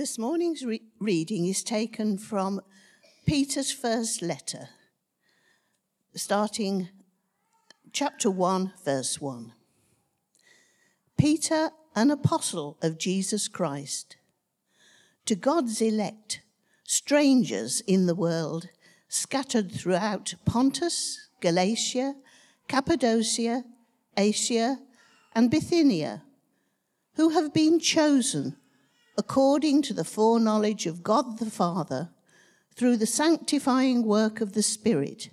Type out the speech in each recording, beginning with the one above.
This morning's re- reading is taken from Peter's first letter, starting chapter 1, verse 1. Peter, an apostle of Jesus Christ, to God's elect, strangers in the world, scattered throughout Pontus, Galatia, Cappadocia, Asia, and Bithynia, who have been chosen according to the foreknowledge of God the Father, through the sanctifying work of the Spirit,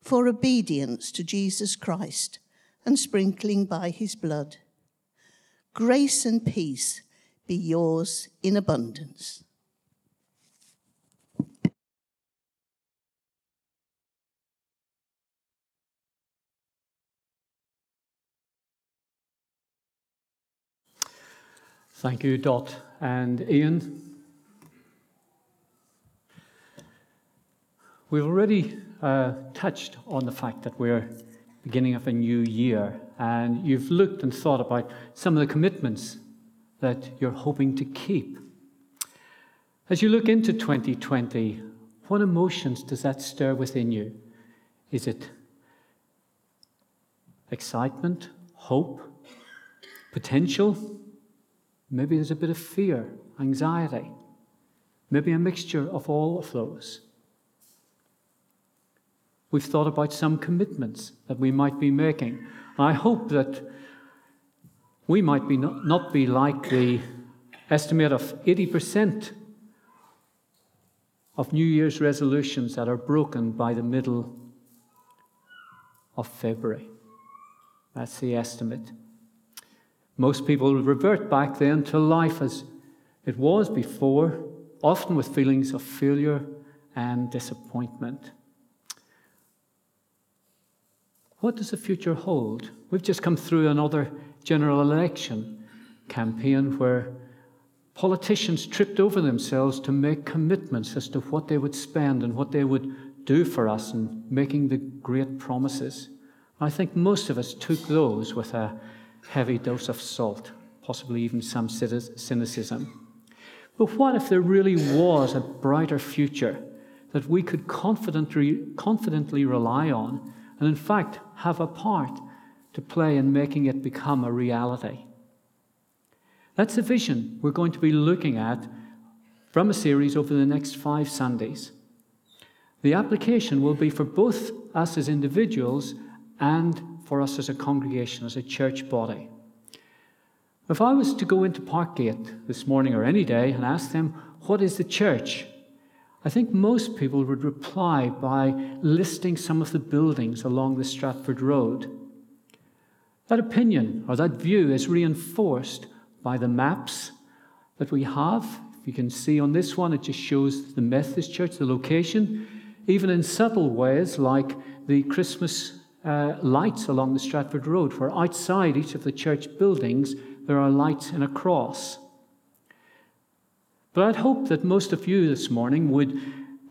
for obedience to Jesus Christ and sprinkling by his blood. Grace and peace be yours in abundance. Thank you, Dot and Ian. We've already uh, touched on the fact that we're beginning of a new year, and you've looked and thought about some of the commitments that you're hoping to keep. As you look into 2020, what emotions does that stir within you? Is it excitement, hope, potential? Maybe there's a bit of fear, anxiety, maybe a mixture of all of those. We've thought about some commitments that we might be making. I hope that we might be not, not be like the estimate of 80% of New Year's resolutions that are broken by the middle of February. That's the estimate. Most people revert back then to life as it was before, often with feelings of failure and disappointment. What does the future hold? We've just come through another general election campaign where politicians tripped over themselves to make commitments as to what they would spend and what they would do for us and making the great promises. I think most of us took those with a heavy dose of salt, possibly even some cynicism. But what if there really was a brighter future that we could confidently, confidently rely on and, in fact, have a part to play in making it become a reality? That's the vision we're going to be looking at from a series over the next five Sundays. The application will be for both us as individuals and for us as a congregation, as a church body. If I was to go into Parkgate this morning or any day and ask them, What is the church? I think most people would reply by listing some of the buildings along the Stratford Road. That opinion or that view is reinforced by the maps that we have. If you can see on this one, it just shows the Methodist Church, the location, even in subtle ways like the Christmas uh, lights along the Stratford Road, where outside each of the church buildings there are lights and a cross. But I'd hope that most of you this morning would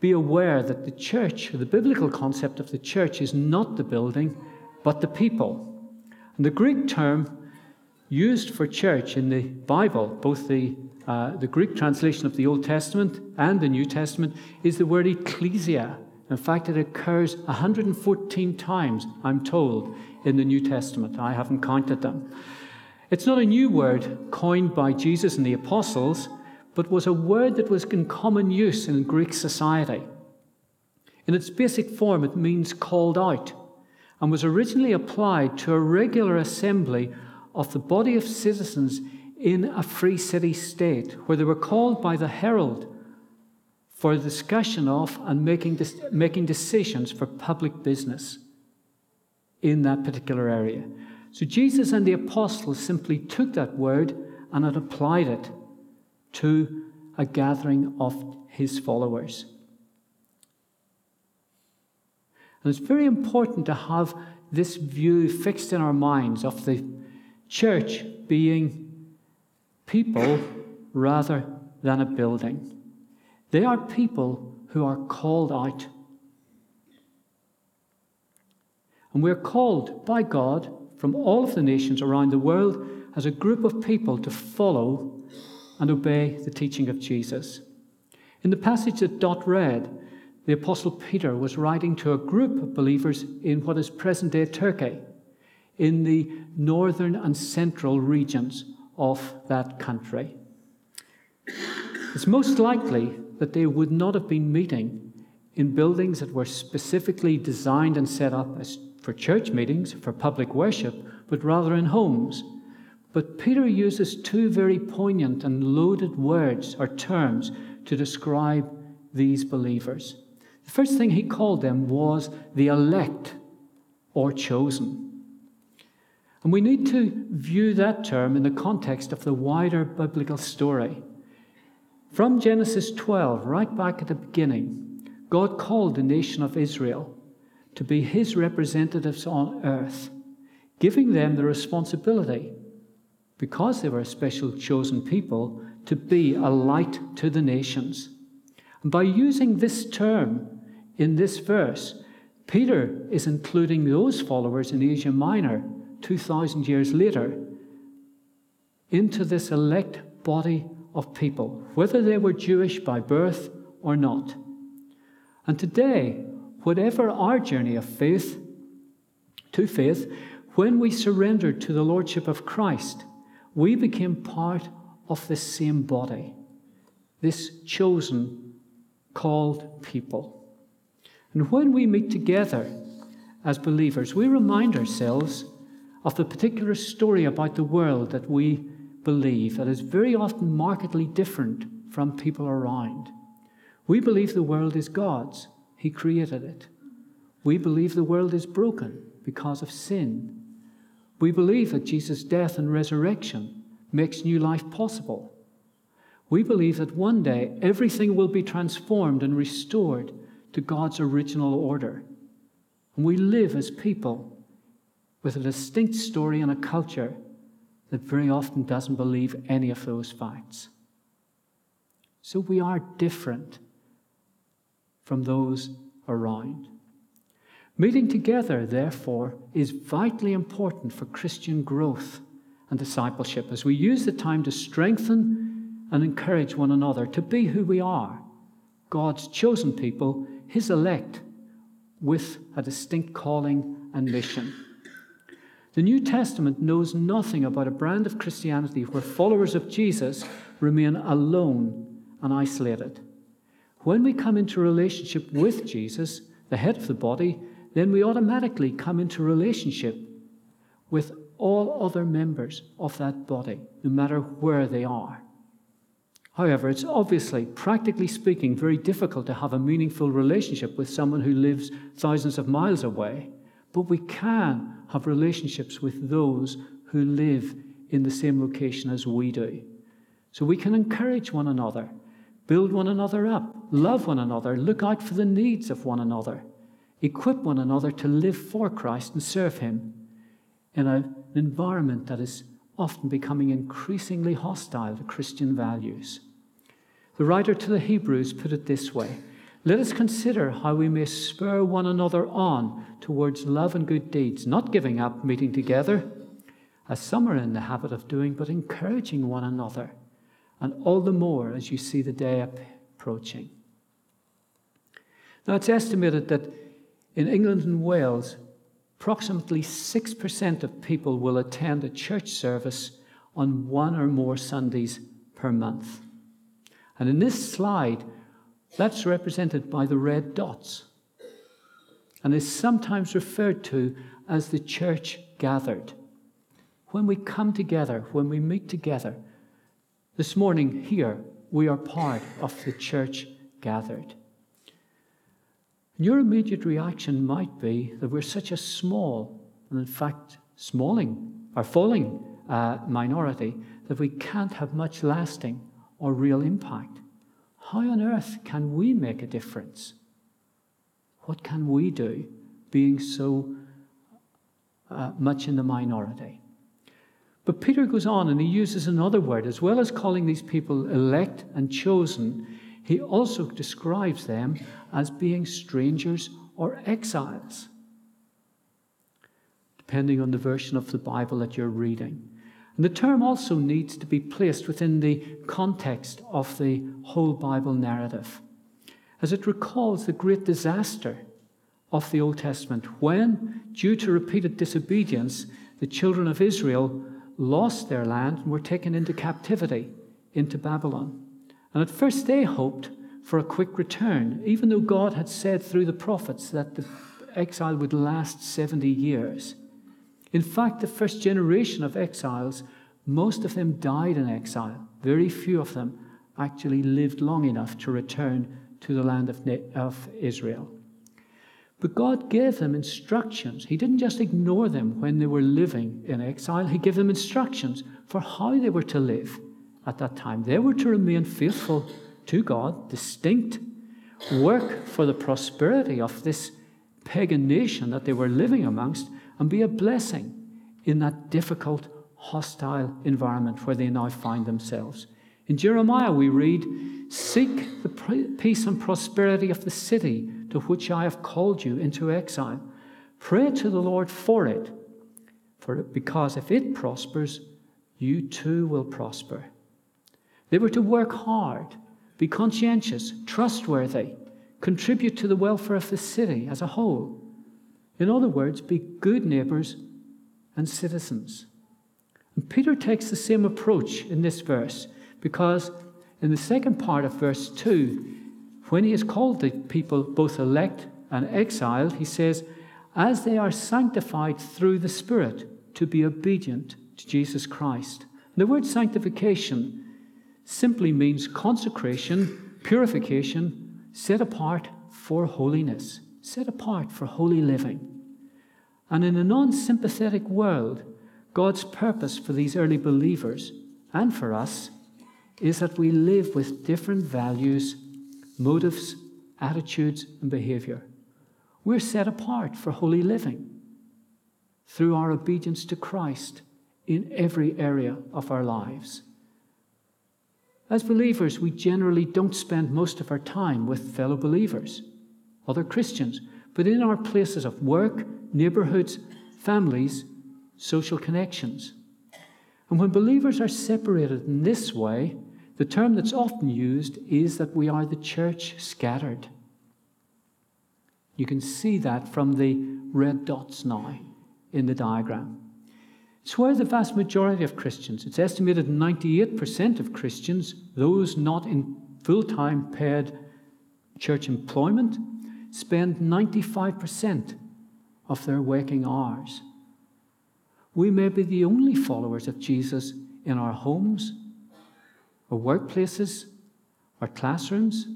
be aware that the church, the biblical concept of the church, is not the building, but the people. And the Greek term used for church in the Bible, both the, uh, the Greek translation of the Old Testament and the New Testament, is the word ecclesia. In fact, it occurs 114 times, I'm told, in the New Testament. I haven't counted them. It's not a new word coined by Jesus and the apostles, but was a word that was in common use in Greek society. In its basic form, it means called out and was originally applied to a regular assembly of the body of citizens in a free city state, where they were called by the herald for discussion of and making, making decisions for public business in that particular area. So Jesus and the apostles simply took that word and had applied it to a gathering of his followers. And it's very important to have this view fixed in our minds of the church being people rather than a building. They are people who are called out. And we're called by God from all of the nations around the world as a group of people to follow and obey the teaching of Jesus. In the passage that Dot read, the Apostle Peter was writing to a group of believers in what is present day Turkey, in the northern and central regions of that country. It's most likely that they would not have been meeting in buildings that were specifically designed and set up as for church meetings, for public worship, but rather in homes. But Peter uses two very poignant and loaded words or terms to describe these believers. The first thing he called them was the elect or chosen. And we need to view that term in the context of the wider biblical story. From Genesis 12, right back at the beginning, God called the nation of Israel to be his representatives on earth, giving them the responsibility, because they were a special chosen people, to be a light to the nations. And by using this term in this verse, Peter is including those followers in Asia Minor 2,000 years later into this elect body of people, whether they were Jewish by birth or not. And today, whatever our journey of faith to faith, when we surrendered to the Lordship of Christ, we became part of the same body, this chosen, called people. And when we meet together as believers, we remind ourselves of the particular story about the world that we believe that is very often markedly different from people around. We believe the world is God's, He created it. We believe the world is broken because of sin. We believe that Jesus' death and resurrection makes new life possible. We believe that one day everything will be transformed and restored to God's original order. And we live as people with a distinct story and a culture that very often doesn't believe any of those facts. So we are different from those around. Meeting together, therefore, is vitally important for Christian growth and discipleship as we use the time to strengthen and encourage one another to be who we are God's chosen people, His elect, with a distinct calling and mission. The New Testament knows nothing about a brand of Christianity where followers of Jesus remain alone and isolated. When we come into relationship with Jesus, the head of the body, then we automatically come into relationship with all other members of that body, no matter where they are. However, it's obviously, practically speaking, very difficult to have a meaningful relationship with someone who lives thousands of miles away. But we can have relationships with those who live in the same location as we do. So we can encourage one another, build one another up, love one another, look out for the needs of one another, equip one another to live for Christ and serve Him in an environment that is often becoming increasingly hostile to Christian values. The writer to the Hebrews put it this way let us consider how we may spur one another on towards love and good deeds, not giving up meeting together, as some are in the habit of doing, but encouraging one another, and all the more as you see the day approaching. Now, it's estimated that in England and Wales, approximately 6% of people will attend a church service on one or more Sundays per month. And in this slide, that's represented by the red dots and is sometimes referred to as the church gathered. When we come together, when we meet together, this morning here, we are part of the church gathered. Your immediate reaction might be that we're such a small, and in fact, smalling or falling uh, minority, that we can't have much lasting or real impact. How on earth can we make a difference? What can we do being so uh, much in the minority? But Peter goes on and he uses another word. As well as calling these people elect and chosen, he also describes them as being strangers or exiles, depending on the version of the Bible that you're reading. And the term also needs to be placed within the context of the whole Bible narrative, as it recalls the great disaster of the Old Testament when, due to repeated disobedience, the children of Israel lost their land and were taken into captivity into Babylon. And at first they hoped for a quick return, even though God had said through the prophets that the exile would last 70 years. In fact, the first generation of exiles, most of them died in exile. Very few of them actually lived long enough to return to the land of, of Israel. But God gave them instructions. He didn't just ignore them when they were living in exile, He gave them instructions for how they were to live at that time. They were to remain faithful to God, distinct, work for the prosperity of this pagan nation that they were living amongst, and be a blessing in that difficult, hostile environment where they now find themselves. In Jeremiah, we read, Seek the peace and prosperity of the city to which I have called you into exile. Pray to the Lord for it, for because if it prospers, you too will prosper. They were to work hard, be conscientious, trustworthy, contribute to the welfare of the city as a whole. In other words, be good neighbours and citizens. And Peter takes the same approach in this verse because in the second part of verse 2, when he has called the people both elect and exiled, he says, As they are sanctified through the Spirit to be obedient to Jesus Christ. The word sanctification simply means consecration, purification, set apart for holiness, set apart for holy living. And in a non sympathetic world, God's purpose for these early believers and for us is that we live with different values, motives, attitudes, and behavior. We're set apart for holy living through our obedience to Christ in every area of our lives. As believers, we generally don't spend most of our time with fellow believers, other Christians, but in our places of work, neighborhoods, families, social connections. And when believers are separated in this way, the term that's often used is that we are the church scattered. You can see that from the red dots now in the diagram. It's where the vast majority of Christians, it's estimated 98% of Christians, those not in full time paid church employment, spend 95% of their waking hours. We may be the only followers of Jesus in our homes, our workplaces, our classrooms.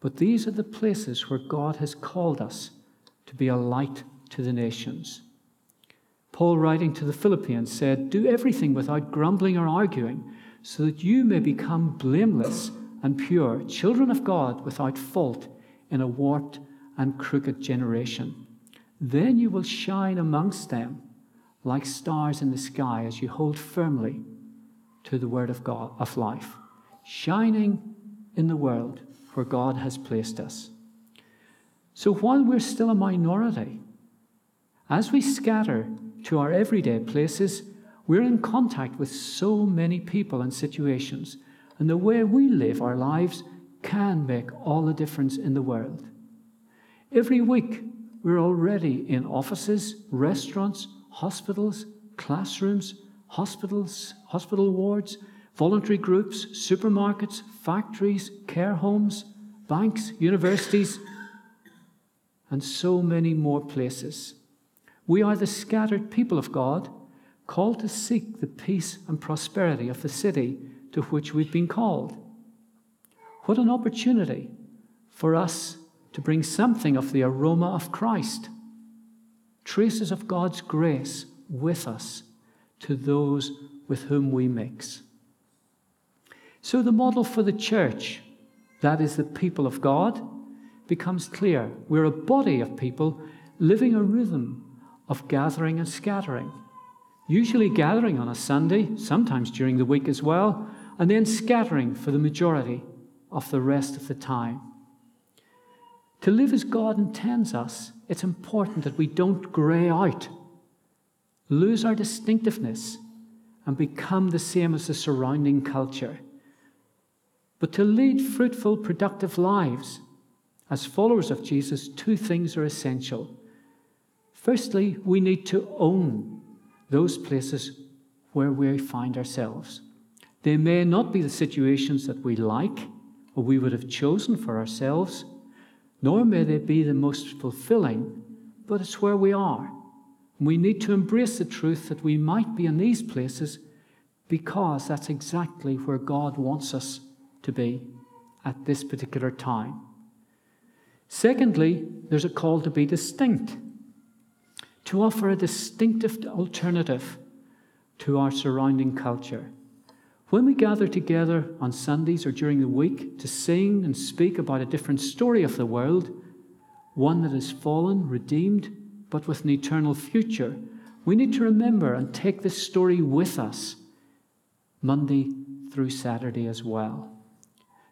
But these are the places where God has called us to be a light to the nations. Paul, writing to the Philippians, said, Do everything without grumbling or arguing, so that you may become blameless and pure, children of God without fault in a warped and crooked generation. Then you will shine amongst them like stars in the sky as you hold firmly to the word of God of life, shining in the world where God has placed us. So while we're still a minority, as we scatter to our everyday places, we're in contact with so many people and situations, and the way we live our lives can make all the difference in the world. Every week, we're already in offices, restaurants, hospitals, classrooms, hospitals, hospital wards, voluntary groups, supermarkets, factories, care homes, banks, universities, and so many more places. We are the scattered people of God, called to seek the peace and prosperity of the city to which we've been called. What an opportunity for us to bring something of the aroma of Christ, traces of God's grace with us to those with whom we mix. So the model for the church, that is the people of God, becomes clear. We're a body of people living a rhythm of gathering and scattering. Usually gathering on a Sunday, sometimes during the week as well, and then scattering for the majority of the rest of the time. To live as God intends us, it's important that we don't grey out lose our distinctiveness, and become the same as the surrounding culture. But to lead fruitful, productive lives as followers of Jesus, two things are essential. Firstly, we need to own those places where we find ourselves. They may not be the situations that we like or we would have chosen for ourselves, nor may they be the most fulfilling, but it's where we are. We need to embrace the truth that we might be in these places because that's exactly where God wants us to be at this particular time. Secondly, there's a call to be distinct, to offer a distinctive alternative to our surrounding culture. When we gather together on Sundays or during the week to sing and speak about a different story of the world, one that is fallen, redeemed, but with an eternal future, we need to remember and take this story with us Monday through Saturday as well.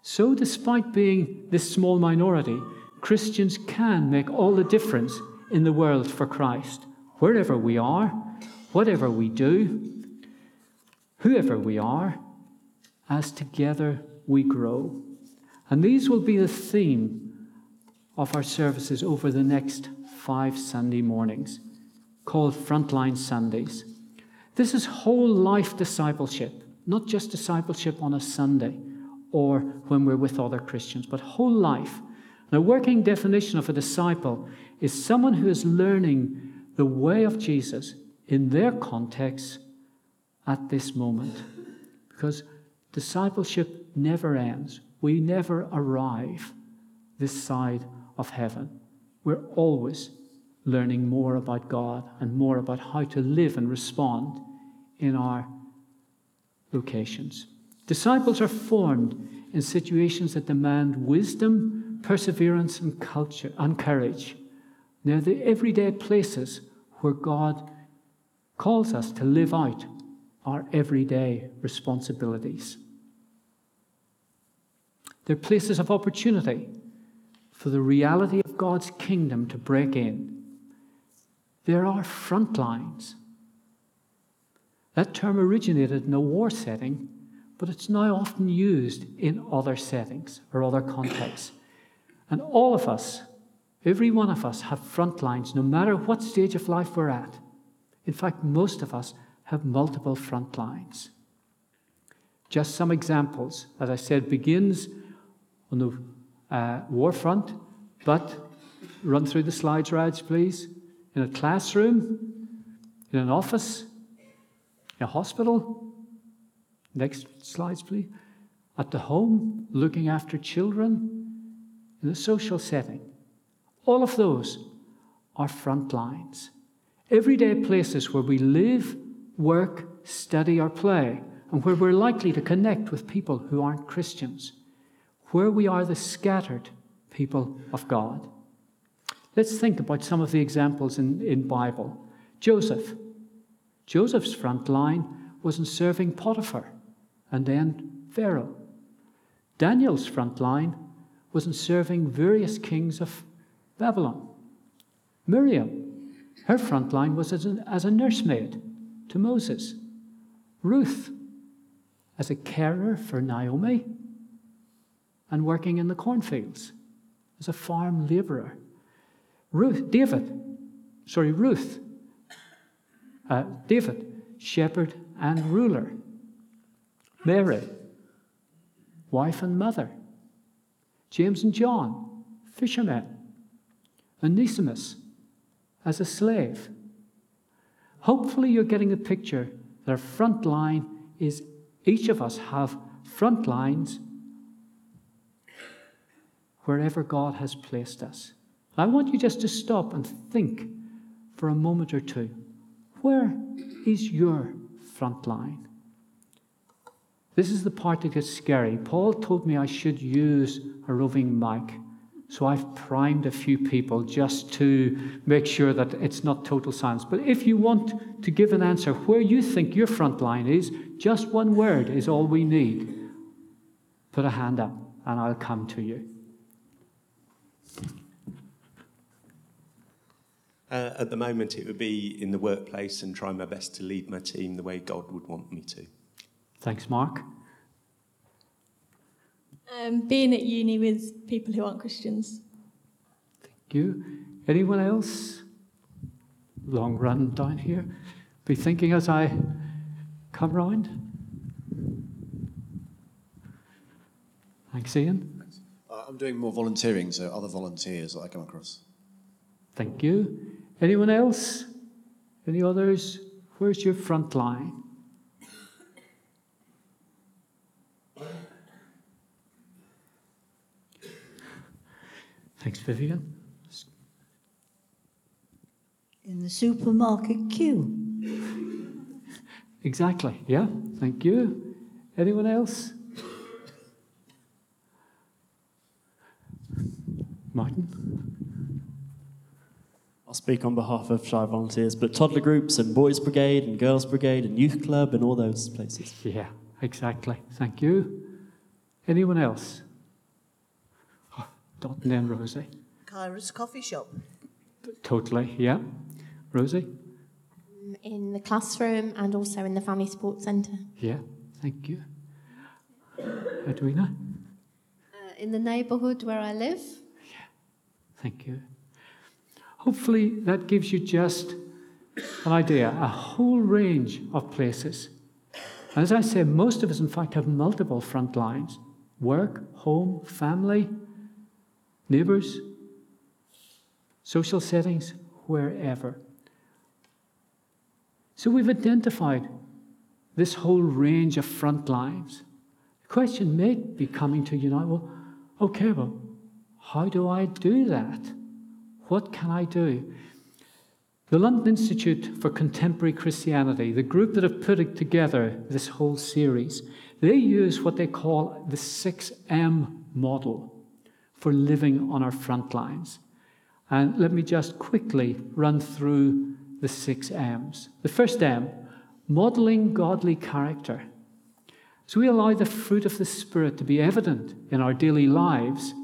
So, despite being this small minority, Christians can make all the difference in the world for Christ, wherever we are, whatever we do, whoever we are, as together we grow. And these will be the theme of our services over the next five Sunday mornings, called Frontline Sundays. This is whole life discipleship, not just discipleship on a Sunday or when we're with other Christians, but whole life. A working definition of a disciple is someone who is learning the way of Jesus in their context at this moment. Because discipleship never ends, we never arrive this side of heaven. We're always learning more about God and more about how to live and respond in our locations. Disciples are formed in situations that demand wisdom, perseverance, and culture and courage. They're the everyday places where God calls us to live out our everyday responsibilities. They're places of opportunity for the reality of God's kingdom to break in. There are front lines. That term originated in a war setting, but it's now often used in other settings or other contexts. And all of us, every one of us, have front lines, no matter what stage of life we're at. In fact, most of us have multiple front lines. Just some examples, as I said, begins on the uh, war front, but run through the slides, Raj, please. In a classroom, in an office, in a hospital. Next slides, please. At the home, looking after children, in a social setting. All of those are front lines. Everyday places where we live, work, study, or play, and where we're likely to connect with people who aren't Christians where we are the scattered people of God. Let's think about some of the examples in, in Bible. Joseph. Joseph's front line was in serving Potiphar and then Pharaoh. Daniel's front line was in serving various kings of Babylon. Miriam, her front line was as a, as a nursemaid to Moses. Ruth, as a carer for Naomi and working in the cornfields as a farm laborer. Ruth, David, sorry, Ruth, uh, David, shepherd and ruler. Mary, wife and mother. James and John, fishermen. Onesimus, as a slave. Hopefully, you're getting a picture that our front line is each of us have front lines wherever God has placed us. I want you just to stop and think for a moment or two. Where is your front line? This is the part that gets scary. Paul told me I should use a roving mic. So I've primed a few people just to make sure that it's not total silence. But if you want to give an answer where you think your front line is, just one word is all we need. Put a hand up and I'll come to you. Uh, at the moment, it would be in the workplace and try my best to lead my team the way God would want me to. Thanks, Mark. Um, being at uni with people who aren't Christians. Thank you. Anyone else? Long run down here. Be thinking as I come round. Thanks, Ian. Uh, I'm doing more volunteering, so other volunteers that I come across. Thank you. Anyone else? Any others? Where's your front line? Thanks, Vivian. In the supermarket queue. Exactly, yeah. Thank you. Anyone else? Martin? I'll speak on behalf of Shy volunteers, but toddler groups and boys' brigade and girls' brigade and youth club and all those places. Yeah, exactly. Thank you. Anyone else? Dot and then Rosie. Kyra's coffee shop. Totally, yeah. Rosie? in the classroom and also in the family sports centre. Yeah, thank you. Edwina? Uh, in the neighbourhood where I live. Yeah, thank you. Hopefully, that gives you just an idea, a whole range of places. And as I say, most of us, in fact, have multiple front lines work, home, family, neighbours, social settings, wherever. So we've identified this whole range of front lines. The question may be coming to you now well, okay, well, how do I do that? What can I do? The London Institute for Contemporary Christianity, the group that have put together this whole series, they use what they call the 6M model for living on our front lines. And let me just quickly run through the six M's. The first M, modeling godly character. As we allow the fruit of the Spirit to be evident in our daily lives,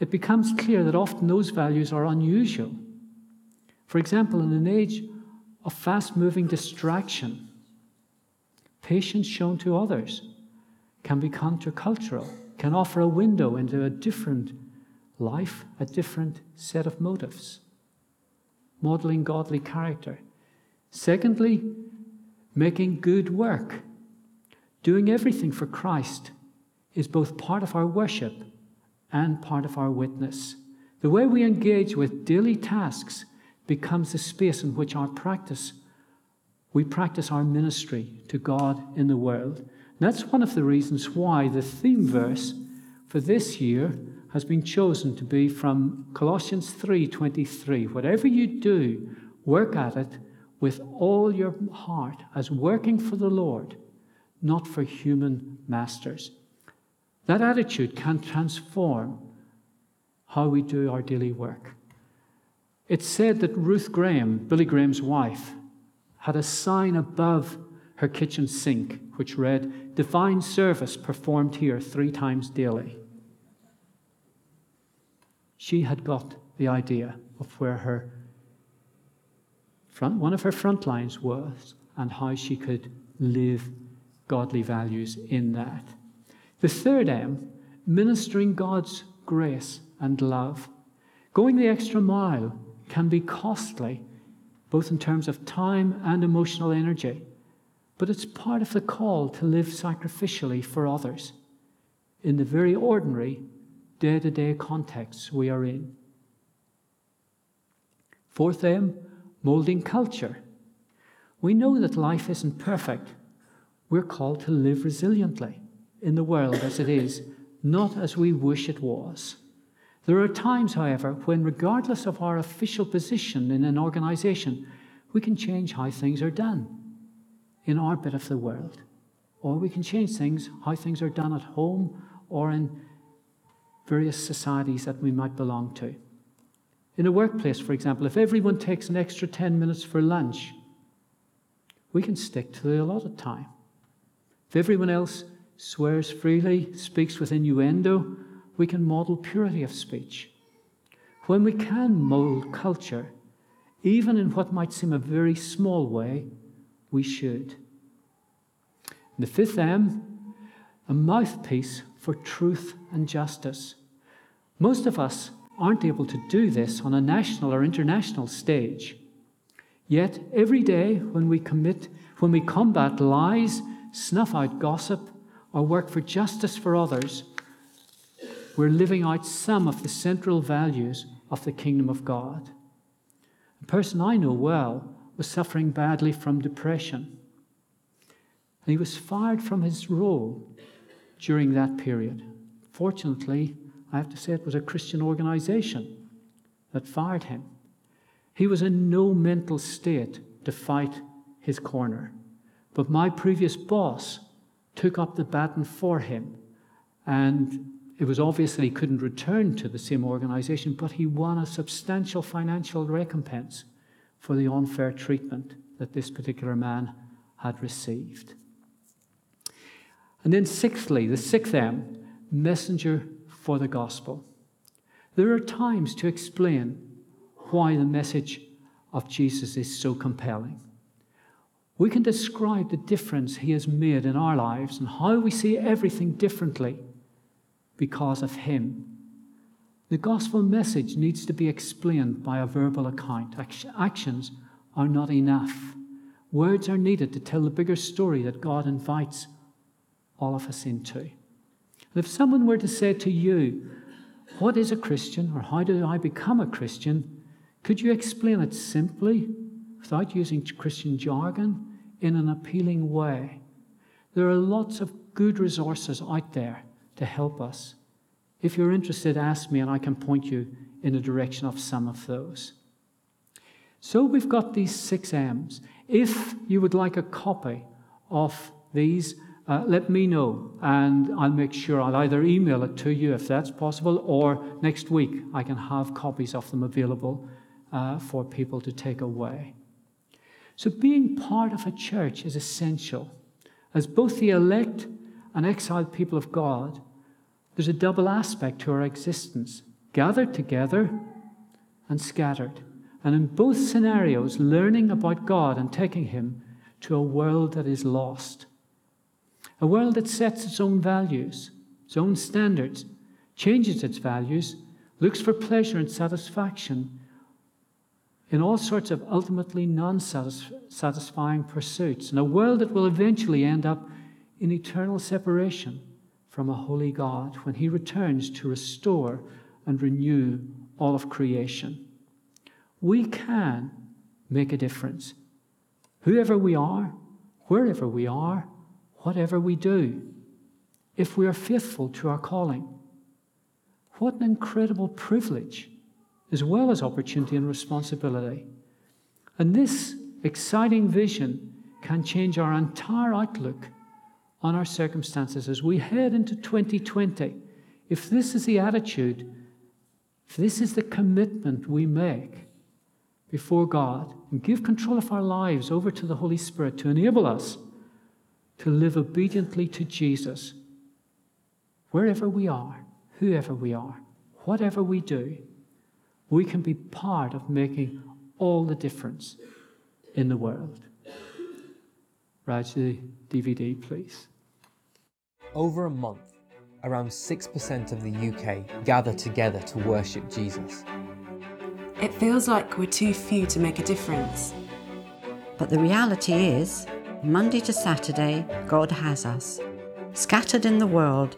it becomes clear that often those values are unusual. For example, in an age of fast moving distraction, patience shown to others can be countercultural, can offer a window into a different life, a different set of motives. Modeling godly character. Secondly, making good work. Doing everything for Christ is both part of our worship and part of our witness. The way we engage with daily tasks becomes the space in which our practice, we practice our ministry to God in the world. And that's one of the reasons why the theme verse for this year has been chosen to be from Colossians 3:23. Whatever you do, work at it with all your heart as working for the Lord, not for human masters. That attitude can transform how we do our daily work. It's said that Ruth Graham, Billy Graham's wife, had a sign above her kitchen sink which read, Divine service performed here three times daily. She had got the idea of where her front, one of her front lines was and how she could live godly values in that. The third M, ministering God's grace and love. Going the extra mile can be costly, both in terms of time and emotional energy, but it's part of the call to live sacrificially for others in the very ordinary day to day contexts we are in. Fourth M, molding culture. We know that life isn't perfect. We're called to live resiliently in the world as it is, not as we wish it was. There are times, however, when, regardless of our official position in an organization, we can change how things are done in our bit of the world. Or we can change things, how things are done at home or in various societies that we might belong to. In a workplace, for example, if everyone takes an extra 10 minutes for lunch, we can stick to the allotted time. If everyone else swears freely, speaks with innuendo, we can model purity of speech. When we can mold culture, even in what might seem a very small way, we should. And the fifth M, a mouthpiece for truth and justice. Most of us aren't able to do this on a national or international stage. Yet every day when we commit, when we combat lies, snuff out gossip, or work for justice for others, we're living out some of the central values of the kingdom of God. A person I know well was suffering badly from depression. And he was fired from his role during that period. Fortunately, I have to say it was a Christian organization that fired him. He was in no mental state to fight his corner. But my previous boss took up the baton for him. And it was obvious that he couldn't return to the same organization, but he won a substantial financial recompense for the unfair treatment that this particular man had received. And then, sixthly, the sixth M, messenger for the gospel. There are times to explain why the message of Jesus is so compelling. We can describe the difference he has made in our lives and how we see everything differently because of him. The gospel message needs to be explained by a verbal account. Actions are not enough. Words are needed to tell the bigger story that God invites all of us into. And if someone were to say to you, What is a Christian, or how do I become a Christian? Could you explain it simply, without using Christian jargon, in an appealing way? There are lots of good resources out there to help us. If you're interested, ask me, and I can point you in the direction of some of those. So we've got these six M's. If you would like a copy of these, uh, let me know, and I'll make sure I'll either email it to you if that's possible, or next week I can have copies of them available uh, for people to take away. So, being part of a church is essential. As both the elect and exiled people of God, there's a double aspect to our existence gathered together and scattered. And in both scenarios, learning about God and taking Him to a world that is lost. A world that sets its own values, its own standards, changes its values, looks for pleasure and satisfaction in all sorts of ultimately non satisfying pursuits, and a world that will eventually end up in eternal separation from a holy God when He returns to restore and renew all of creation. We can make a difference. Whoever we are, wherever we are, whatever we do, if we are faithful to our calling. What an incredible privilege, as well as opportunity and responsibility. And this exciting vision can change our entire outlook on our circumstances as we head into 2020. If this is the attitude, if this is the commitment we make before God and give control of our lives over to the Holy Spirit to enable us to live obediently to Jesus, wherever we are, whoever we are, whatever we do, we can be part of making all the difference in the world. Raj, the DVD, please. Over a month, around 6% of the UK gather together to worship Jesus. It feels like we're too few to make a difference. But the reality is, Monday to Saturday, God has us, scattered in the world,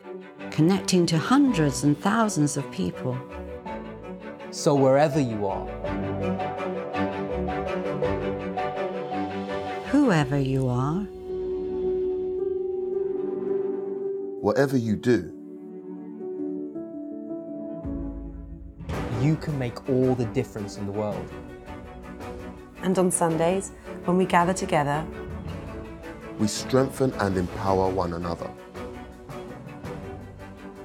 connecting to hundreds and thousands of people. So, wherever you are, whoever you are, whatever you do, you can make all the difference in the world. And on Sundays, when we gather together, we strengthen and empower one another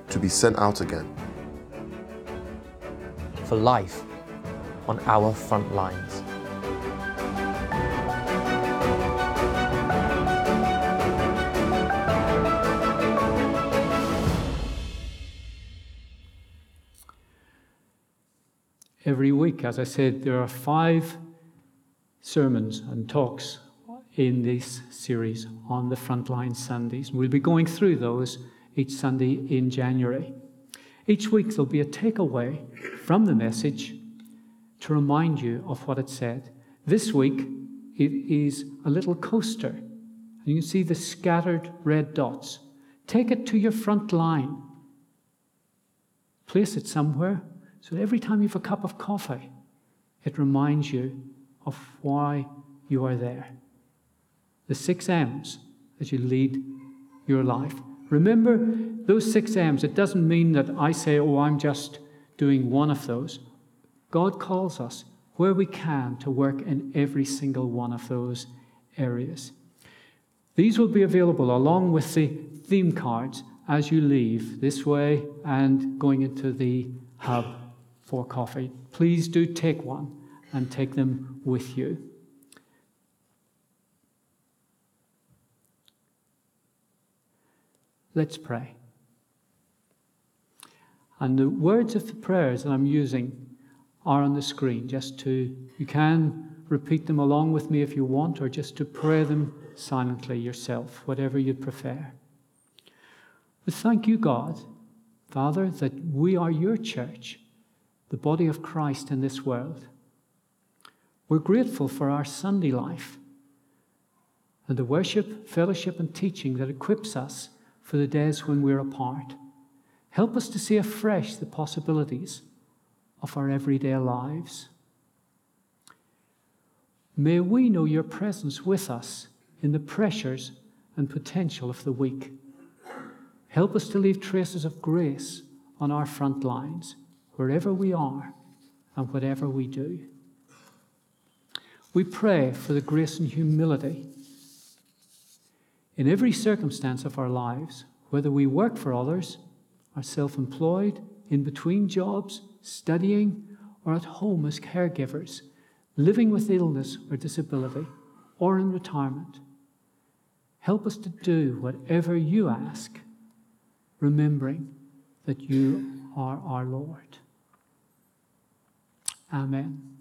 to be sent out again for life on our front lines. every week. As I said, there are five sermons and talks in this series on the Frontline Sundays. We'll be going through those each Sunday in January. Each week there'll be a takeaway from the message to remind you of what it said. This week it is a little coaster. And you can see the scattered red dots. Take it to your front line. Place it somewhere so that every time you have a cup of coffee, it reminds you of why you are there. The six M's as you lead your life. Remember those six M's. It doesn't mean that I say, oh, I'm just doing one of those. God calls us where we can to work in every single one of those areas. These will be available along with the theme cards as you leave this way and going into the hub for coffee. Please do take one and take them with you. Let's pray. And the words of the prayers that I'm using are on the screen, just to, you can repeat them along with me if you want, or just to pray them silently yourself, whatever you prefer. But thank you, God, Father, that we are your church, the body of Christ in this world. We're grateful for our Sunday life and the worship, fellowship, and teaching that equips us for the days when we're apart. Help us to see afresh the possibilities of our everyday lives. May we know your presence with us in the pressures and potential of the week. Help us to leave traces of grace on our front lines, wherever we are and whatever we do. We pray for the grace and humility in every circumstance of our lives, whether we work for others, are self employed, in between jobs, studying, or at home as caregivers, living with illness or disability, or in retirement. Help us to do whatever you ask, remembering that you are our Lord. Amen.